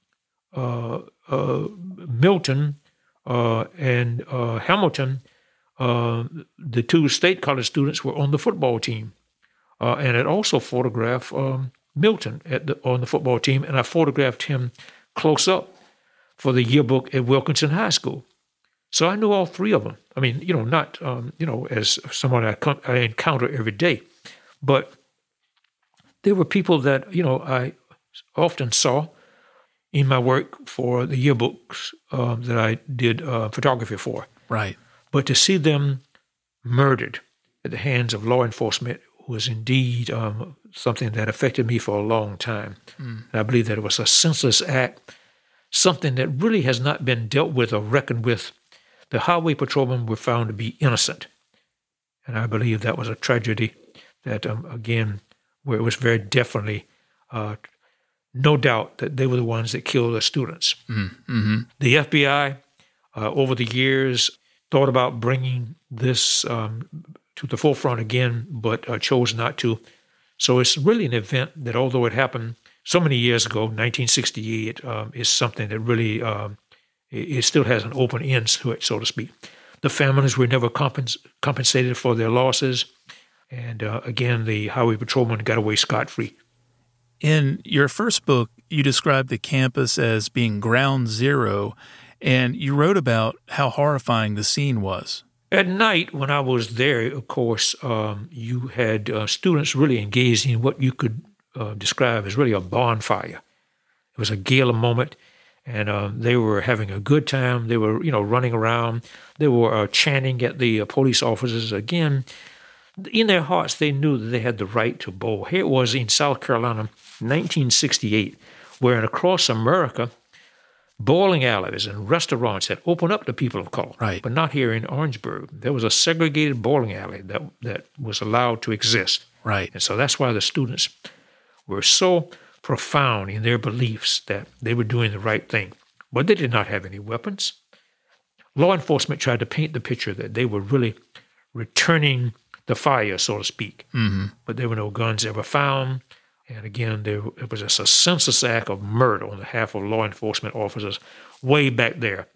uh, uh, Milton uh, and uh, Hamilton. Uh, the two state college students were on the football team, and I also photographed um, Milton at the, on the football team, and I photographed him close up for the yearbook at Wilkinson High School. So I knew all three of them. I mean, you know, not um, you know as someone I, I encounter every day, but they were people that you know I often saw in my work for the yearbooks uh, that I did uh, photography for. Right. But to see them murdered at the hands of law enforcement was indeed um, something that affected me for a long time. Mm. And I believe that it was a senseless act, something that really has not been dealt with or reckoned with. The highway patrolmen were found to be innocent. And I believe that was a tragedy that, um, again, where it was very definitely uh, no doubt that they were the ones that killed the students. Mm-hmm. The FBI, uh, over the years, thought about bringing this um, to the forefront again, but uh, chose not to. So it's really an event that, although it happened so many years ago, 1968, um, is something that really um, it, it, still has an open end to it, so to speak. The families were never compens- compensated for their losses, and uh, again, the highway patrolman got away scot free. In your first book, you described the campus as being ground zero, and you wrote about how horrifying the scene was. At night, when I was there, of course, um, you had uh, students really engaged in what you could uh, describe as really a bonfire. It was a gala moment, and uh, they were having a good time. They were, you know, running around. They were uh, chanting at the uh, police officers again. In their hearts, they knew that they had the right to bowl. Here it was in South Carolina, 1968, where across America, bowling alleys and restaurants had opened up to people of color. Right. But not here in Orangeburg. There was a segregated bowling alley that, that was allowed to exist. Right. And so that's why the students were so profound in their beliefs that they were doing the right thing. But they did not have any weapons. Law enforcement tried to paint the picture that they were really returning the fire, so to speak. Mm-hmm. But there were no guns ever found. And again, there it was just a senseless act of murder on behalf of law enforcement officers way back there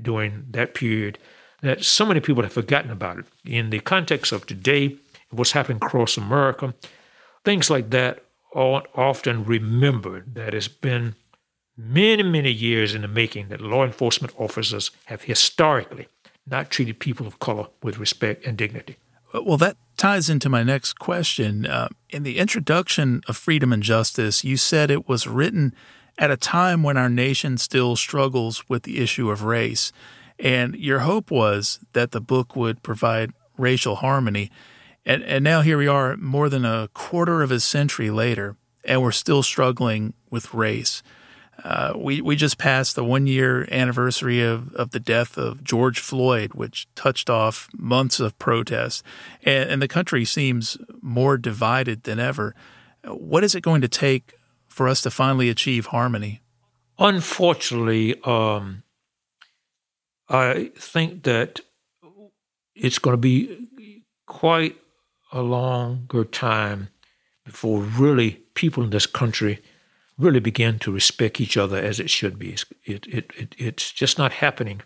during that period that so many people have forgotten about it. In the context of today, what's happening across America, things like that aren't often remembered that it's been many, many years in the making that law enforcement officers have historically not treated people of color with respect and dignity. Well, that ties into my next question. Uh, in the introduction of Freedom and Justice, you said it was written at a time when our nation still struggles with the issue of race. And your hope was that the book would provide racial harmony. And, and now here we are, more than a quarter of a century later, and we're still struggling with race. Uh, we we just passed the one year anniversary of, of the death of George Floyd, which touched off months of protest, and, and the country seems more divided than ever. What is it going to take for us to finally achieve harmony? Unfortunately, um, I think that it's going to be quite a longer time before really people in this country really begin to respect each other as it should be. It, it, it, it's just not happening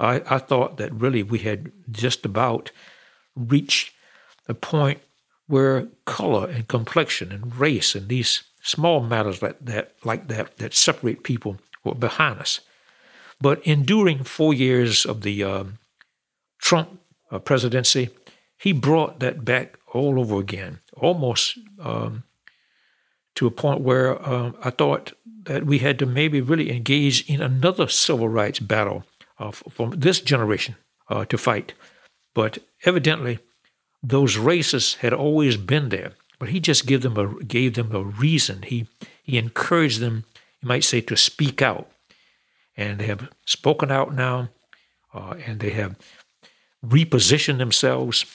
I, I thought that really we had just about reached the point where color and complexion and race and these small matters like that, like that, that separate people were behind us. But enduring four years of the um, Trump uh, presidency, he brought that back all over again, almost um, to a point where uh, I thought that we had to maybe really engage in another civil rights battle uh, from this generation uh, to fight. But evidently, those races had always been there. But he just gave them a gave them a reason. He he encouraged them, you might say, to speak out, and they have spoken out now, uh, and they have repositioned themselves.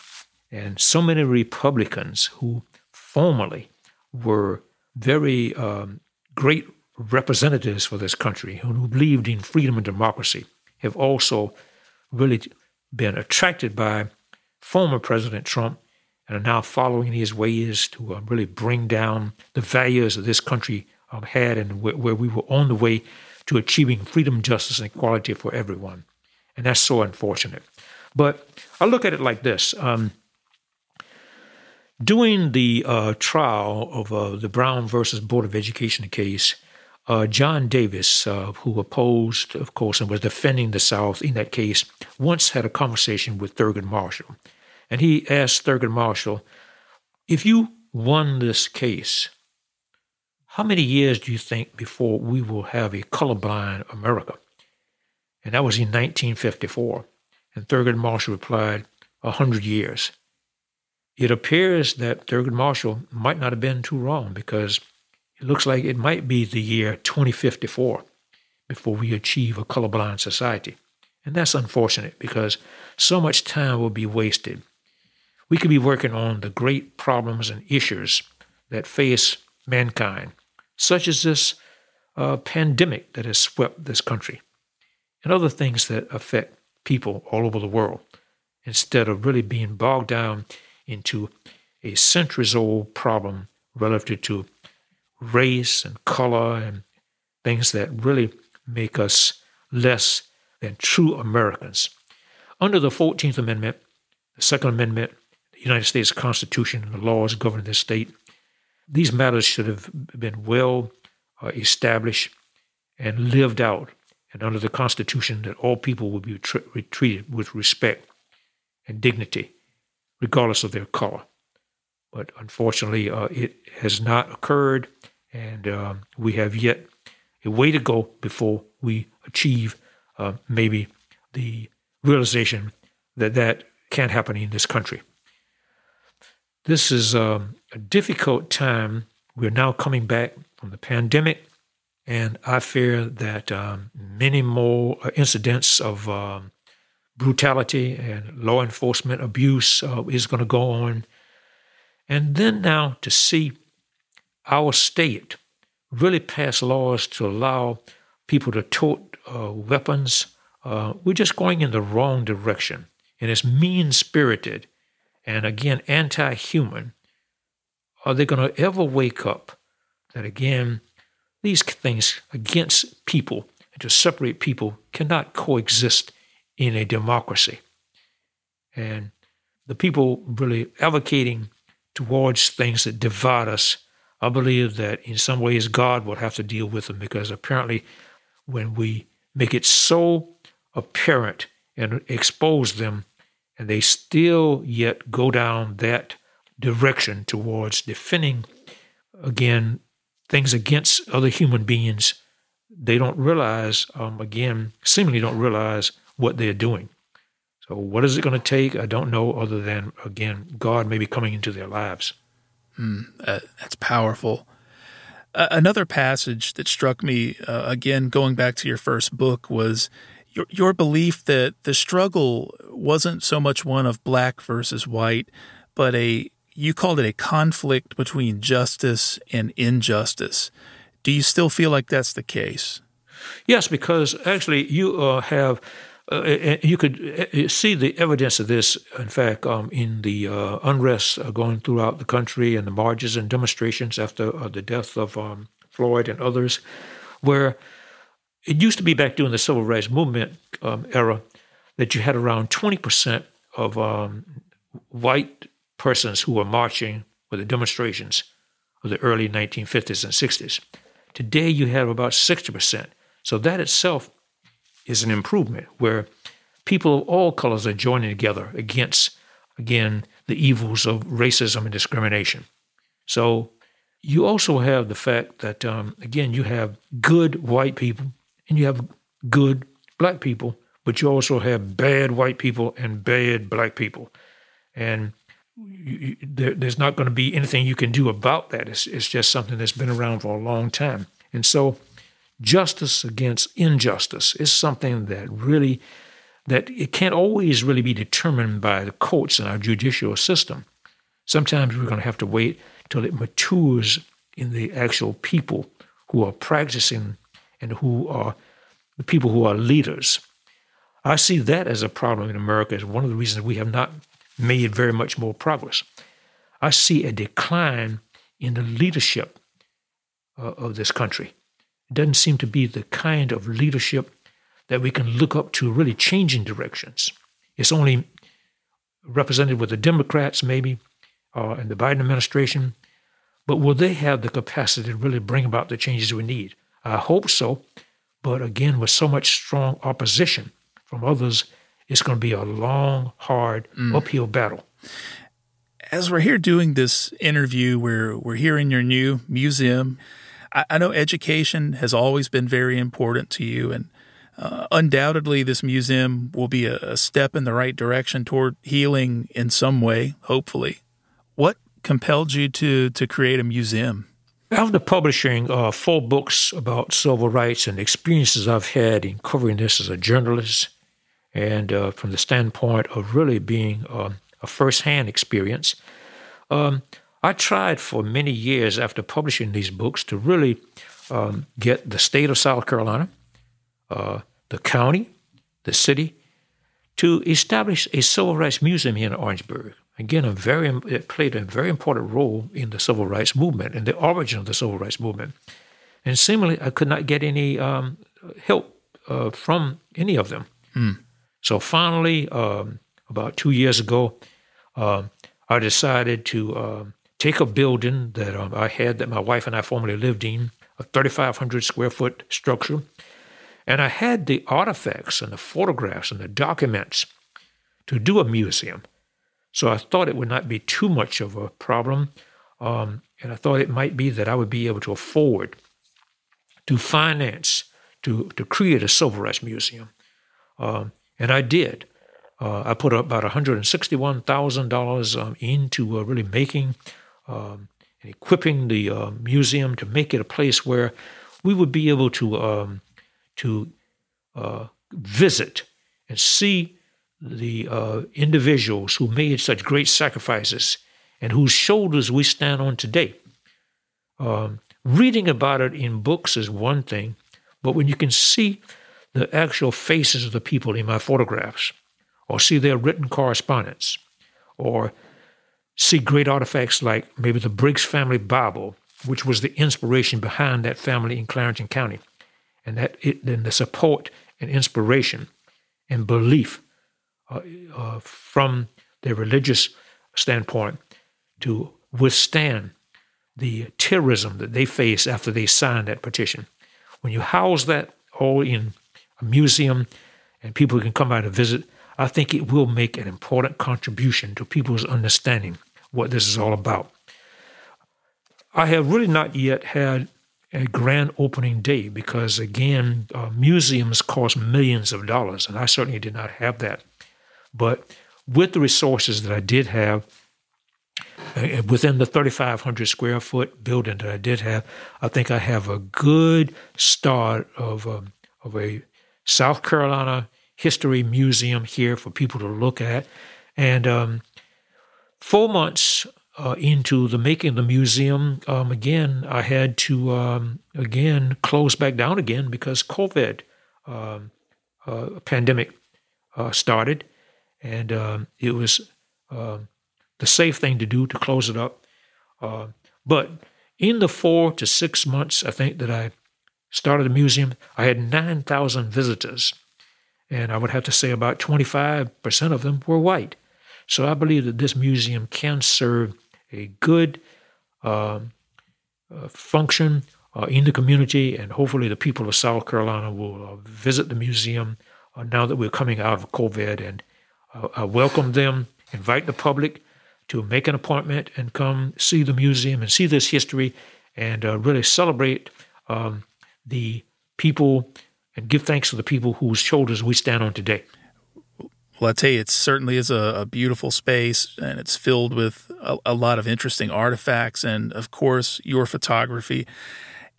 And so many Republicans who formerly were very um, great representatives for this country who believed in freedom and democracy have also really been attracted by former President Trump and are now following his ways to uh, really bring down the values that this country um, had and wh- where we were on the way to achieving freedom, justice, and equality for everyone. And that's so unfortunate. But I look at it like this. Um, during the uh, trial of uh, the Brown versus Board of Education case, uh, John Davis, uh, who opposed, of course, and was defending the South in that case, once had a conversation with Thurgood Marshall. And he asked Thurgood Marshall, if you won this case, how many years do you think before we will have a colorblind America? And that was in 1954. And Thurgood Marshall replied, a hundred years. It appears that Thurgood Marshall might not have been too wrong because it looks like it might be the year 2054 before we achieve a colorblind society. And that's unfortunate because so much time will be wasted. We could be working on the great problems and issues that face mankind, such as this uh, pandemic that has swept this country, and other things that affect people all over the world, instead of really being bogged down into a centuries old problem relative to race and color and things that really make us less than true Americans. Under the 14th Amendment, the Second Amendment, the United States Constitution, and the laws governing this state, these matters should have been well uh, established and lived out. And under the Constitution, that all people will be treated with respect and dignity regardless of their color. But unfortunately, uh, it has not occurred, and um, we have yet a way to go before we achieve uh, maybe the realization that that can't happen in this country. This is um, a difficult time. We're now coming back from the pandemic, and I fear that um, many more incidents of um, brutality and law enforcement abuse uh, is going to go on. And then now to see our state really pass laws to allow people to tote uh, weapons, uh, we're just going in the wrong direction. And it's mean spirited and again anti human. Are they going to ever wake up that again, these things against people and to separate people cannot coexist in a democracy. And the people really advocating towards things that divide us, I believe that in some ways God will have to deal with them because apparently when we make it so apparent and expose them, and they still yet go down that direction towards defending, again, things against other human beings, they don't realize, um, again, seemingly don't realize what they're doing. So, what is it going to take? I don't know, other than, again, God maybe coming into their lives. Mm, uh, that's powerful. Uh, another passage that struck me, uh, again, going back to your first book, was your, your belief that the struggle wasn't so much one of black versus white, but a you called it a conflict between justice and injustice. Do you still feel like that's the case? Yes, because actually you uh, have uh, you could uh, see the evidence of this, in fact, um, in the uh, unrest uh, going throughout the country and the marches and demonstrations after uh, the death of um, Floyd and others, where it used to be back during the civil rights movement um, era that you had around 20% of um, white persons who were marching with the demonstrations of the early 1950s and 60s. Today, you have about 60%. So that itself is an improvement where people of all colors are joining together against, again, the evils of racism and discrimination. So you also have the fact that, um, again, you have good white people and you have good black people, but you also have bad white people and bad black people. And you, you, there, there's not going to be anything you can do about that. It's, it's just something that's been around for a long time. And so justice against injustice is something that really that it can't always really be determined by the courts and our judicial system. Sometimes we're going to have to wait till it matures in the actual people who are practicing and who are the people who are leaders. I see that as a problem in America as one of the reasons we have not made very much more progress. I see a decline in the leadership uh, of this country. It doesn't seem to be the kind of leadership that we can look up to really changing directions. It's only represented with the Democrats, maybe, uh, and the Biden administration. But will they have the capacity to really bring about the changes we need? I hope so. But again, with so much strong opposition from others, it's going to be a long, hard, mm. uphill battle. As we're here doing this interview, we're we're here in your new museum. I, I know education has always been very important to you, and uh, undoubtedly, this museum will be a, a step in the right direction toward healing in some way. Hopefully, what compelled you to to create a museum? After publishing uh, four books about civil rights and experiences I've had in covering this as a journalist, and uh, from the standpoint of really being um, a firsthand experience. Um, I tried for many years after publishing these books to really um, get the state of South Carolina, uh, the county, the city, to establish a civil rights museum here in Orangeburg. Again, a very it played a very important role in the civil rights movement and the origin of the civil rights movement. And seemingly, I could not get any um, help uh, from any of them. Mm. So finally, um, about two years ago, uh, I decided to uh, take a building that um, I had that my wife and I formerly lived in, a 3,500 square foot structure, and I had the artifacts and the photographs and the documents to do a museum. So I thought it would not be too much of a problem, um, and I thought it might be that I would be able to afford to finance to to create a civil rights museum. Um, and I did. Uh, I put about $161,000 um, into uh, really making um, and equipping the uh, museum to make it a place where we would be able to um, to uh, visit and see the uh, individuals who made such great sacrifices and whose shoulders we stand on today. Um, reading about it in books is one thing, but when you can see the actual faces of the people in my photographs, or see their written correspondence, or see great artifacts like maybe the Briggs family Bible, which was the inspiration behind that family in Clarendon County, and that it, then the support and inspiration and belief uh, uh, from their religious standpoint to withstand the terrorism that they faced after they signed that petition. When you house that all in a museum, and people can come by to visit, I think it will make an important contribution to people's understanding what this is all about. I have really not yet had a grand opening day because, again, uh, museums cost millions of dollars, and I certainly did not have that. But with the resources that I did have, uh, within the 3,500 square foot building that I did have, I think I have a good start of, um, of a South Carolina History Museum here for people to look at. And um, four months uh, into the making of the museum, um, again, I had to um, again close back down again because COVID um, uh, pandemic uh, started, and um, it was um, the safe thing to do to close it up. But in the four to six months, I think that I started the museum, I had 9,000 visitors. And I would have to say about 25% of them were white. So I believe that this museum can serve a good um, uh, function uh, in the community, and hopefully the people of South Carolina will uh, visit the museum uh, now that we're coming out of COVID and uh, welcome them, invite the public to make an appointment and come see the museum and see this history and uh, really celebrate um, the people and give thanks to the people whose shoulders we stand on today. Well, I tell you, it certainly is a, a beautiful space, and it's filled with a, a, lot of interesting artifacts, and of course, your photography.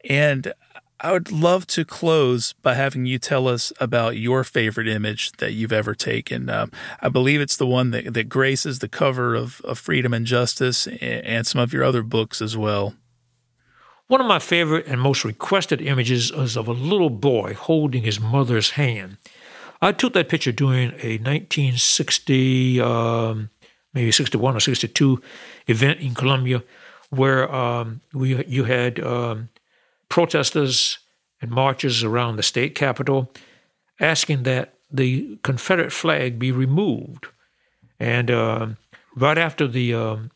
And I would love to close by having you tell us about your favorite image that you've ever taken. Um, I believe it's the one that, that graces the cover of, of Freedom and Justice and, and some of your other books as well. One of my favorite and most requested images is of a little boy holding his mother's hand. I took that picture during a 1960, um, maybe 61 or 62 event in Columbia where um, we you had um, protesters and marches around the state capitol asking that the Confederate flag be removed. And uh, right after the um,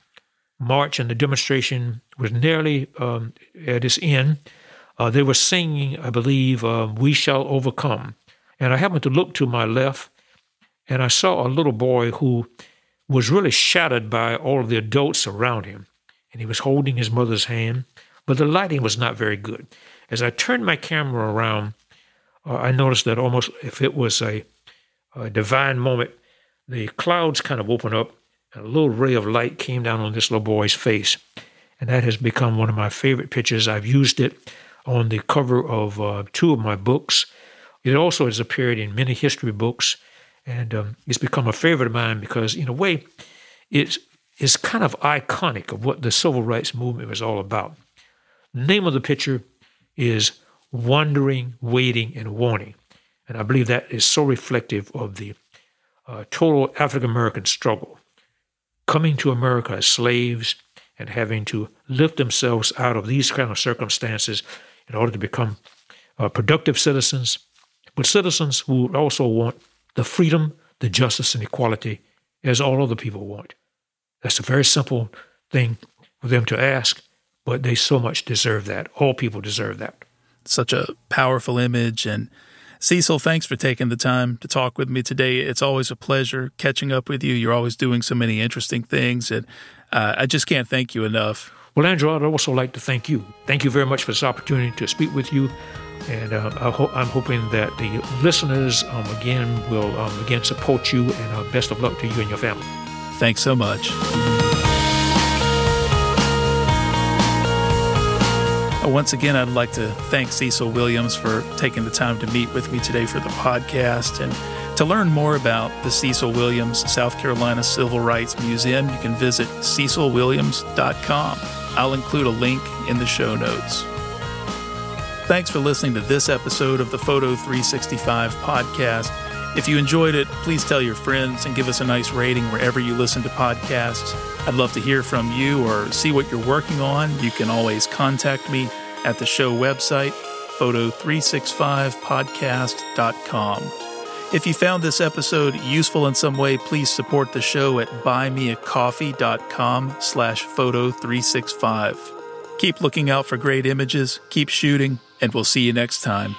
march and the demonstration was nearly um, at its end, uh, they were singing, I believe, uh, We Shall Overcome. And I happened to look to my left, and I saw a little boy who was really shattered by all of the adults around him. And he was holding his mother's hand but the lighting was not very good. As I turned my camera around, uh, I noticed that almost if it was a, a divine moment, the clouds kind of opened up a little ray of light came down on this little boy's face. And that has become one of my favorite pictures. I've used it on the cover of uh, two of my books. It also has appeared in many history books, and um, it's become a favorite of mine because, in a way, it's, it's kind of iconic of what the civil rights movement was all about. The name of the picture is Wondering, Waiting, and Warning. And I believe that is so reflective of the uh, total African American struggle. Coming to America as slaves and having to lift themselves out of these kind of circumstances in order to become uh, productive citizens, but citizens who also want the freedom, the justice, and equality as all other people want. That's a very simple thing for them to ask, but they so much deserve that. All people deserve that. Such a powerful image. And Cecil, thanks for taking the time to talk with me today. It's always a pleasure catching up with you. You're always doing so many interesting things, and uh, I just can't thank you enough. Well, Andrew, I'd also like to thank you. Thank you very much for this opportunity to speak with you. And uh, I am hoping that the listeners, um, again, will um, again support you. And uh, best of luck to you and your family. Thanks so much. Once again, I'd like to thank Cecil Williams for taking the time to meet with me today for the podcast. And to learn more about the Cecil Williams South Carolina Civil Rights Museum, you can visit cecilwilliams.com. I'll include a link in the show notes. Thanks for listening to this episode of the Photo 365 podcast. If you enjoyed it, please tell your friends and give us a nice rating wherever you listen to podcasts. I'd love to hear from you or see what you're working on. You can always contact me at the show website, photo365podcast.com. If you found this episode useful in some way, please support the show at buymeacoffee.com slash photo365. Keep looking out for great images, keep shooting, and we'll see you next time.